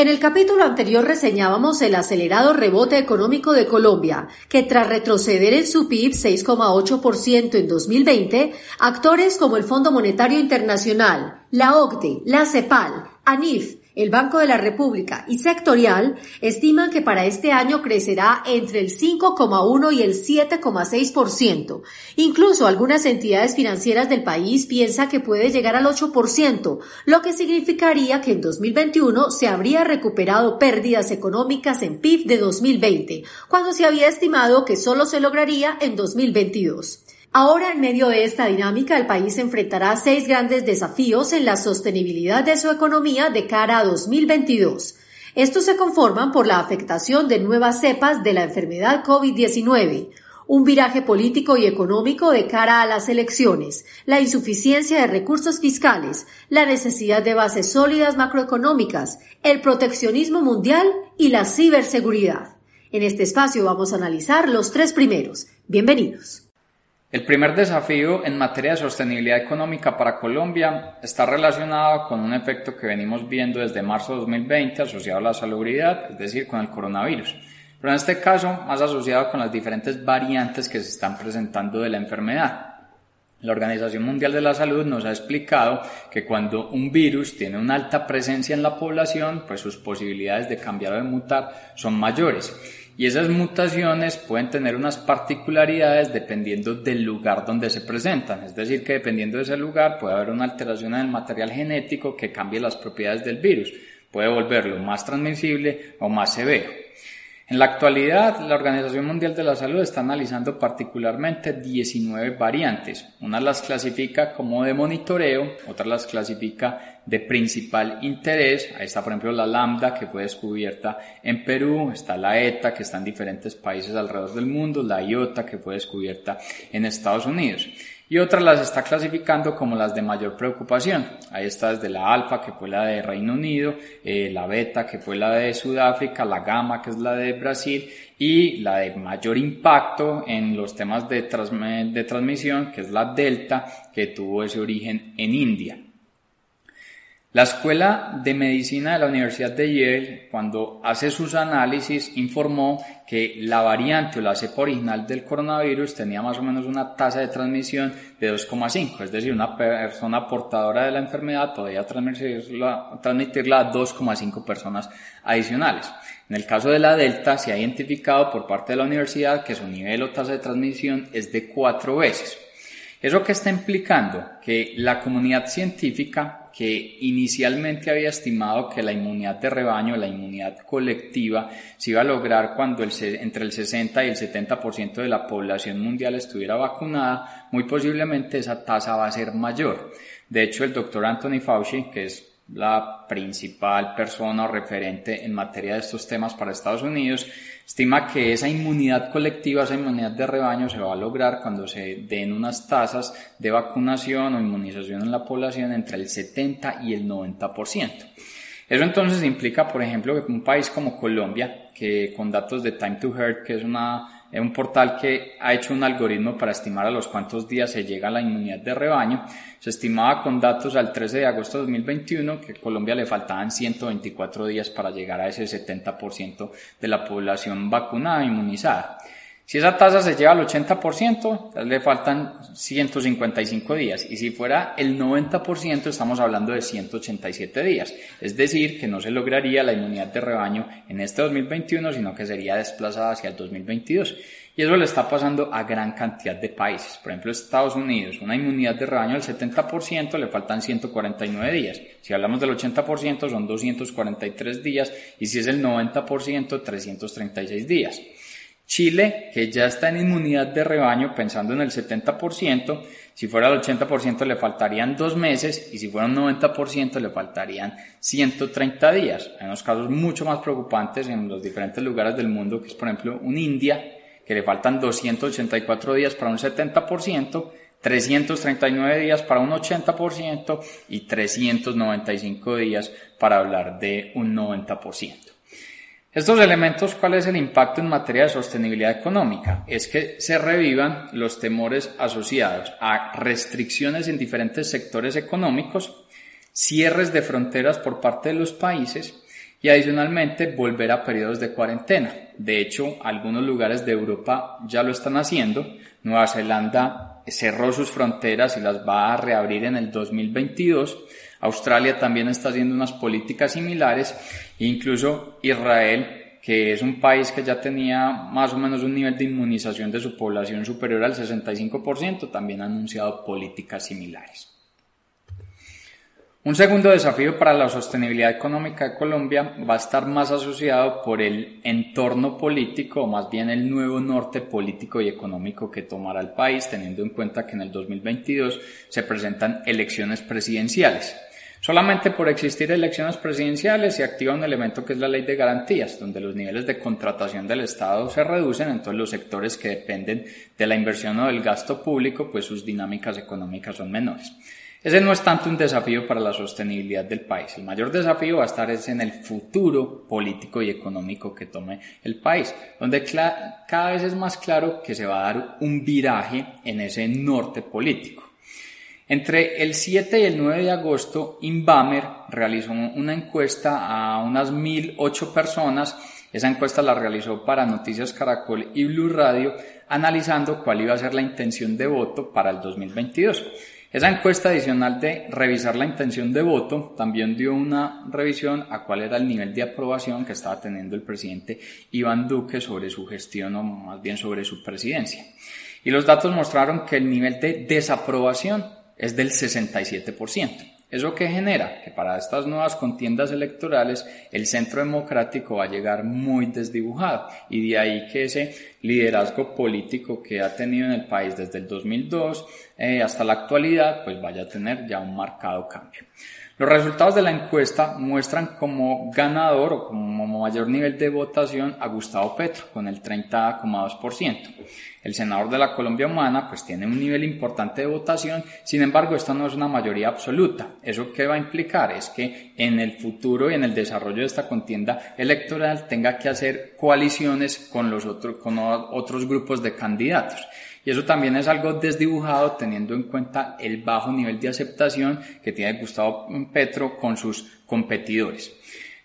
En el capítulo anterior reseñábamos el acelerado rebote económico de Colombia, que tras retroceder en su PIB 6,8% en 2020, actores como el Fondo Monetario Internacional, la OCDE, la CEPAL, ANIF, el Banco de la República y Sectorial estiman que para este año crecerá entre el 5,1 y el 7,6%. Incluso algunas entidades financieras del país piensan que puede llegar al 8%, lo que significaría que en 2021 se habría recuperado pérdidas económicas en PIB de 2020, cuando se había estimado que solo se lograría en 2022. Ahora, en medio de esta dinámica, el país enfrentará seis grandes desafíos en la sostenibilidad de su economía de cara a 2022. Estos se conforman por la afectación de nuevas cepas de la enfermedad COVID-19, un viraje político y económico de cara a las elecciones, la insuficiencia de recursos fiscales, la necesidad de bases sólidas macroeconómicas, el proteccionismo mundial y la ciberseguridad. En este espacio vamos a analizar los tres primeros. Bienvenidos. El primer desafío en materia de sostenibilidad económica para Colombia está relacionado con un efecto que venimos viendo desde marzo de 2020 asociado a la salubridad, es decir, con el coronavirus. Pero en este caso, más asociado con las diferentes variantes que se están presentando de la enfermedad. La Organización Mundial de la Salud nos ha explicado que cuando un virus tiene una alta presencia en la población, pues sus posibilidades de cambiar o de mutar son mayores y esas mutaciones pueden tener unas particularidades dependiendo del lugar donde se presentan, es decir, que dependiendo de ese lugar puede haber una alteración en el material genético que cambie las propiedades del virus, puede volverlo más transmisible o más severo. En la actualidad, la Organización Mundial de la Salud está analizando particularmente 19 variantes. Una las clasifica como de monitoreo, otra las clasifica de principal interés. Ahí está, por ejemplo, la lambda, que fue descubierta en Perú, está la ETA, que está en diferentes países alrededor del mundo, la IOTA, que fue descubierta en Estados Unidos y otras las está clasificando como las de mayor preocupación. Ahí está desde la alfa, que fue la de Reino Unido, eh, la beta, que fue la de Sudáfrica, la gamma, que es la de Brasil, y la de mayor impacto en los temas de, de transmisión, que es la delta, que tuvo ese origen en India. La Escuela de Medicina de la Universidad de Yale, cuando hace sus análisis, informó que la variante o la cepa original del coronavirus tenía más o menos una tasa de transmisión de 2,5, es decir, una persona portadora de la enfermedad podía transmitirla, transmitirla a 2,5 personas adicionales. En el caso de la Delta, se ha identificado por parte de la universidad que su nivel o tasa de transmisión es de 4 veces. ¿Eso qué está implicando? Que la comunidad científica, que inicialmente había estimado que la inmunidad de rebaño, la inmunidad colectiva, se iba a lograr cuando entre el 60 y el 70% de la población mundial estuviera vacunada, muy posiblemente esa tasa va a ser mayor. De hecho, el doctor Anthony Fauci, que es la principal persona referente en materia de estos temas para Estados Unidos, estima que esa inmunidad colectiva, esa inmunidad de rebaño se va a lograr cuando se den unas tasas de vacunación o inmunización en la población entre el 70 y el 90%. Eso entonces implica, por ejemplo, que un país como Colombia, que con datos de Time to Hurt, que es una es un portal que ha hecho un algoritmo para estimar a los cuantos días se llega a la inmunidad de rebaño. Se estimaba con datos al 13 de agosto de 2021 que a Colombia le faltaban 124 días para llegar a ese 70% de la población vacunada e inmunizada. Si esa tasa se lleva al 80%, le faltan 155 días. Y si fuera el 90%, estamos hablando de 187 días. Es decir, que no se lograría la inmunidad de rebaño en este 2021, sino que sería desplazada hacia el 2022. Y eso le está pasando a gran cantidad de países. Por ejemplo, Estados Unidos, una inmunidad de rebaño del 70%, le faltan 149 días. Si hablamos del 80%, son 243 días. Y si es el 90%, 336 días. Chile, que ya está en inmunidad de rebaño, pensando en el 70%, si fuera el 80% le faltarían dos meses y si fuera un 90% le faltarían 130 días. Hay unos casos mucho más preocupantes en los diferentes lugares del mundo, que es por ejemplo un India, que le faltan 284 días para un 70%, 339 días para un 80% y 395 días para hablar de un 90%. Estos elementos, ¿cuál es el impacto en materia de sostenibilidad económica? Es que se revivan los temores asociados a restricciones en diferentes sectores económicos, cierres de fronteras por parte de los países y adicionalmente volver a periodos de cuarentena. De hecho, algunos lugares de Europa ya lo están haciendo. Nueva Zelanda cerró sus fronteras y las va a reabrir en el 2022. Australia también está haciendo unas políticas similares. Incluso Israel que es un país que ya tenía más o menos un nivel de inmunización de su población superior al 65%, también ha anunciado políticas similares. Un segundo desafío para la sostenibilidad económica de Colombia va a estar más asociado por el entorno político, o más bien el nuevo norte político y económico que tomará el país, teniendo en cuenta que en el 2022 se presentan elecciones presidenciales. Solamente por existir elecciones presidenciales se activa un elemento que es la ley de garantías, donde los niveles de contratación del Estado se reducen, entonces los sectores que dependen de la inversión o del gasto público, pues sus dinámicas económicas son menores. Ese no es tanto un desafío para la sostenibilidad del país. El mayor desafío va a estar en el futuro político y económico que tome el país, donde cada vez es más claro que se va a dar un viraje en ese norte político. Entre el 7 y el 9 de agosto, Inbamer realizó una encuesta a unas 1.008 personas. Esa encuesta la realizó para Noticias Caracol y Blue Radio, analizando cuál iba a ser la intención de voto para el 2022. Esa encuesta adicional de revisar la intención de voto también dio una revisión a cuál era el nivel de aprobación que estaba teniendo el presidente Iván Duque sobre su gestión o más bien sobre su presidencia. Y los datos mostraron que el nivel de desaprobación es del 67%. ¿Eso qué genera? Que para estas nuevas contiendas electorales el centro democrático va a llegar muy desdibujado y de ahí que ese liderazgo político que ha tenido en el país desde el 2002 eh, hasta la actualidad pues vaya a tener ya un marcado cambio. Los resultados de la encuesta muestran como ganador o como mayor nivel de votación a Gustavo Petro con el 30,2%. El senador de la Colombia Humana pues tiene un nivel importante de votación, sin embargo esto no es una mayoría absoluta. ¿Eso qué va a implicar? Es que en el futuro y en el desarrollo de esta contienda electoral tenga que hacer coaliciones con los otros, con otros grupos de candidatos. Y eso también es algo desdibujado teniendo en cuenta el bajo nivel de aceptación que tiene Gustavo Petro con sus competidores.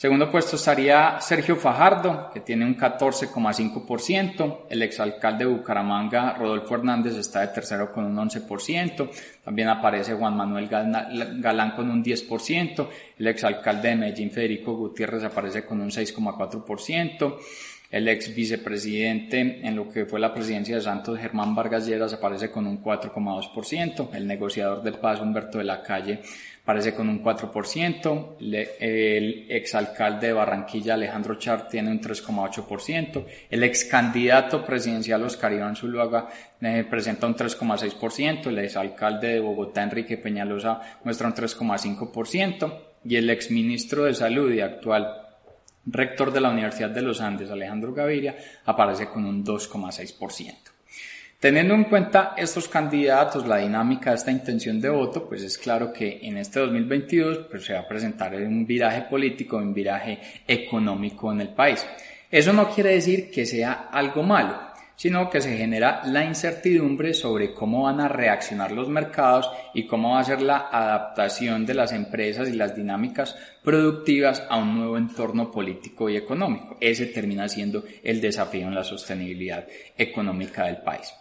Segundo puesto estaría Sergio Fajardo, que tiene un 14,5%. El exalcalde de Bucaramanga, Rodolfo Hernández, está de tercero con un 11%. También aparece Juan Manuel Galán con un 10%. El exalcalde de Medellín, Federico Gutiérrez, aparece con un 6,4%. El ex vicepresidente en lo que fue la presidencia de Santos, Germán Vargas Lleras, aparece con un 4,2%. El negociador de paz, Humberto de la Calle, aparece con un 4%. el exalcalde de Barranquilla, Alejandro Char, tiene un 3,8%. El ex candidato presidencial, Oscar Iván Zuluaga, eh, presenta un 3,6%. El exalcalde de Bogotá, Enrique Peñalosa, muestra un 3,5%. Y el ex ministro de Salud y actual rector de la Universidad de los Andes, Alejandro Gaviria, aparece con un 2,6%. Teniendo en cuenta estos candidatos, la dinámica de esta intención de voto, pues es claro que en este 2022 pues se va a presentar un viraje político, un viraje económico en el país. Eso no quiere decir que sea algo malo, sino que se genera la incertidumbre sobre cómo van a reaccionar los mercados y cómo va a ser la adaptación de las empresas y las dinámicas productivas a un nuevo entorno político y económico. Ese termina siendo el desafío en la sostenibilidad económica del país.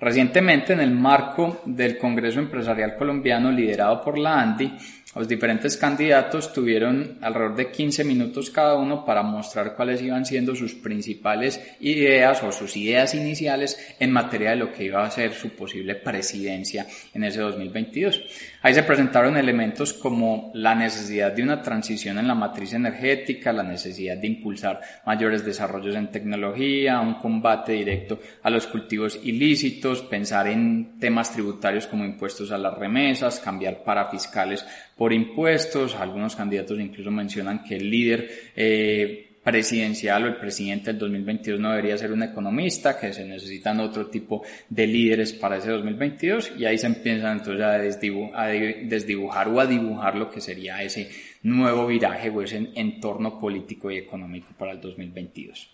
Recientemente, en el marco del Congreso Empresarial Colombiano liderado por la ANDI, los diferentes candidatos tuvieron alrededor de 15 minutos cada uno para mostrar cuáles iban siendo sus principales ideas o sus ideas iniciales en materia de lo que iba a ser su posible presidencia en ese 2022. Ahí se presentaron elementos como la necesidad de una transición en la matriz energética, la necesidad de impulsar mayores desarrollos en tecnología, un combate directo a los cultivos ilícitos, pensar en temas tributarios como impuestos a las remesas, cambiar para fiscales por impuestos. Algunos candidatos incluso mencionan que el líder eh, presidencial o el presidente del 2022 no debería ser un economista, que se necesitan otro tipo de líderes para ese 2022 y ahí se empiezan entonces a, desdibujar o a dibujar lo que sería ese nuevo viraje o ese entorno político y económico para el 2022.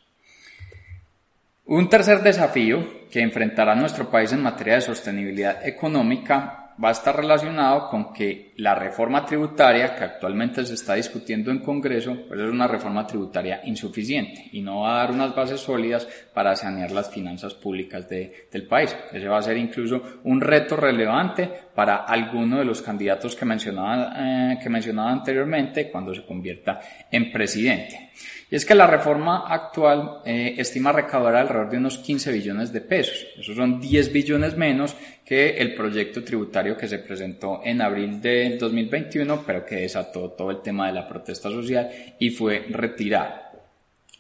Un tercer desafío que enfrentará nuestro país en materia de sostenibilidad económica va a estar relacionado con que la reforma tributaria que actualmente se está discutiendo en Congreso pues es una reforma tributaria insuficiente y no va a dar unas bases sólidas para sanear las finanzas públicas del país. Ese va a ser incluso un reto relevante para alguno de los candidatos que mencionaba, eh, que mencionaba anteriormente cuando se convierta en presidente. Y es que la reforma actual eh, estima recaudar alrededor de unos 15 billones de pesos. Esos son 10 billones menos que el proyecto tributario que se presentó en abril del 2021, pero que desató todo el tema de la protesta social y fue retirado.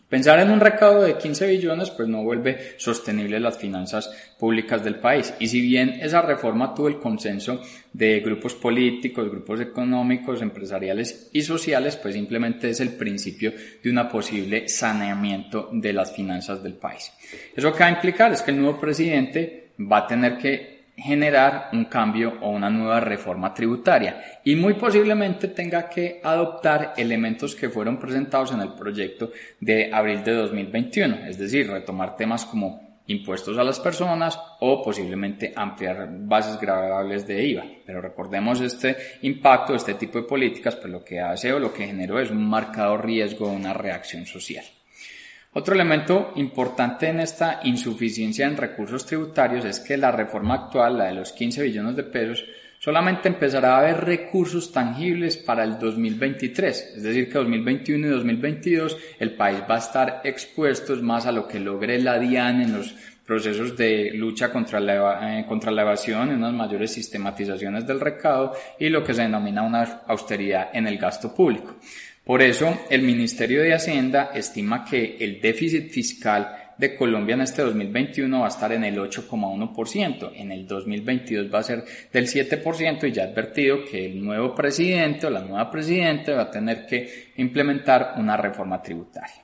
Pensar en un recaudo de 15 billones pues no vuelve sostenible las finanzas públicas del país. Y si bien esa reforma tuvo el consenso de grupos políticos, grupos económicos, empresariales y sociales, pues simplemente es el principio de una posible saneamiento de las finanzas del país. Eso que va a implicar es que el nuevo presidente va a tener que generar un cambio o una nueva reforma tributaria y muy posiblemente tenga que adoptar elementos que fueron presentados en el proyecto de abril de 2021, es decir, retomar temas como impuestos a las personas o posiblemente ampliar bases grabables de IVA. Pero recordemos este impacto, este tipo de políticas, pues lo que hace o lo que generó es un marcado riesgo de una reacción social. Otro elemento importante en esta insuficiencia en recursos tributarios es que la reforma actual, la de los 15 billones de pesos, solamente empezará a haber recursos tangibles para el 2023, es decir, que 2021 y 2022 el país va a estar expuesto más a lo que logre la DIAN en los procesos de lucha contra la, eh, contra la evasión, unas mayores sistematizaciones del recado y lo que se denomina una austeridad en el gasto público. Por eso, el Ministerio de Hacienda estima que el déficit fiscal de Colombia en este 2021 va a estar en el 8,1%, en el 2022 va a ser del 7% y ya advertido que el nuevo presidente o la nueva presidenta va a tener que implementar una reforma tributaria.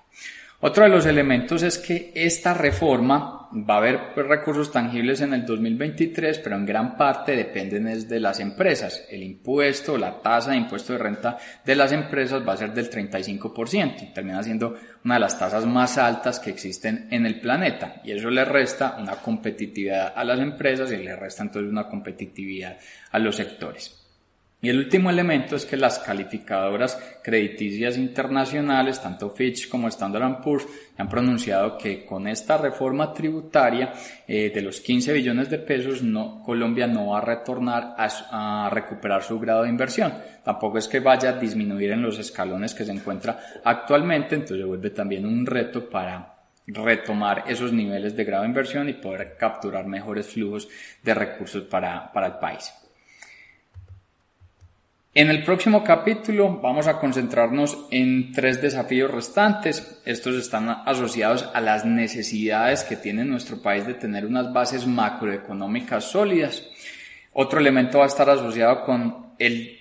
Otro de los elementos es que esta reforma va a haber pues, recursos tangibles en el 2023, pero en gran parte dependen de las empresas. El impuesto, la tasa de impuesto de renta de las empresas va a ser del 35%, termina siendo una de las tasas más altas que existen en el planeta y eso le resta una competitividad a las empresas y le resta entonces una competitividad a los sectores. Y el último elemento es que las calificadoras crediticias internacionales, tanto Fitch como Standard Poor's, han pronunciado que con esta reforma tributaria eh, de los 15 billones de pesos, Colombia no va a retornar a, a, recuperar su grado de inversión. Tampoco es que vaya a disminuir en los escalones que se encuentra actualmente, entonces vuelve también un reto para retomar esos niveles de grado de inversión y poder capturar mejores flujos de recursos para, para el país. En el próximo capítulo vamos a concentrarnos en tres desafíos restantes. Estos están asociados a las necesidades que tiene nuestro país de tener unas bases macroeconómicas sólidas. Otro elemento va a estar asociado con el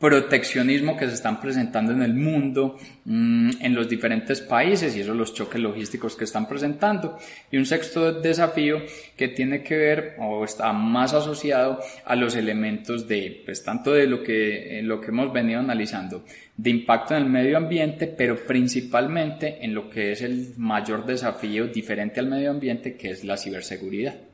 proteccionismo que se están presentando en el mundo, mm, en los diferentes países y esos los choques logísticos que están presentando. Y un sexto desafío que tiene que ver o está más asociado a los elementos de, pues tanto de lo que, eh, lo que hemos venido analizando, de impacto en el medio ambiente, pero principalmente en lo que es el mayor desafío diferente al medio ambiente, que es la ciberseguridad.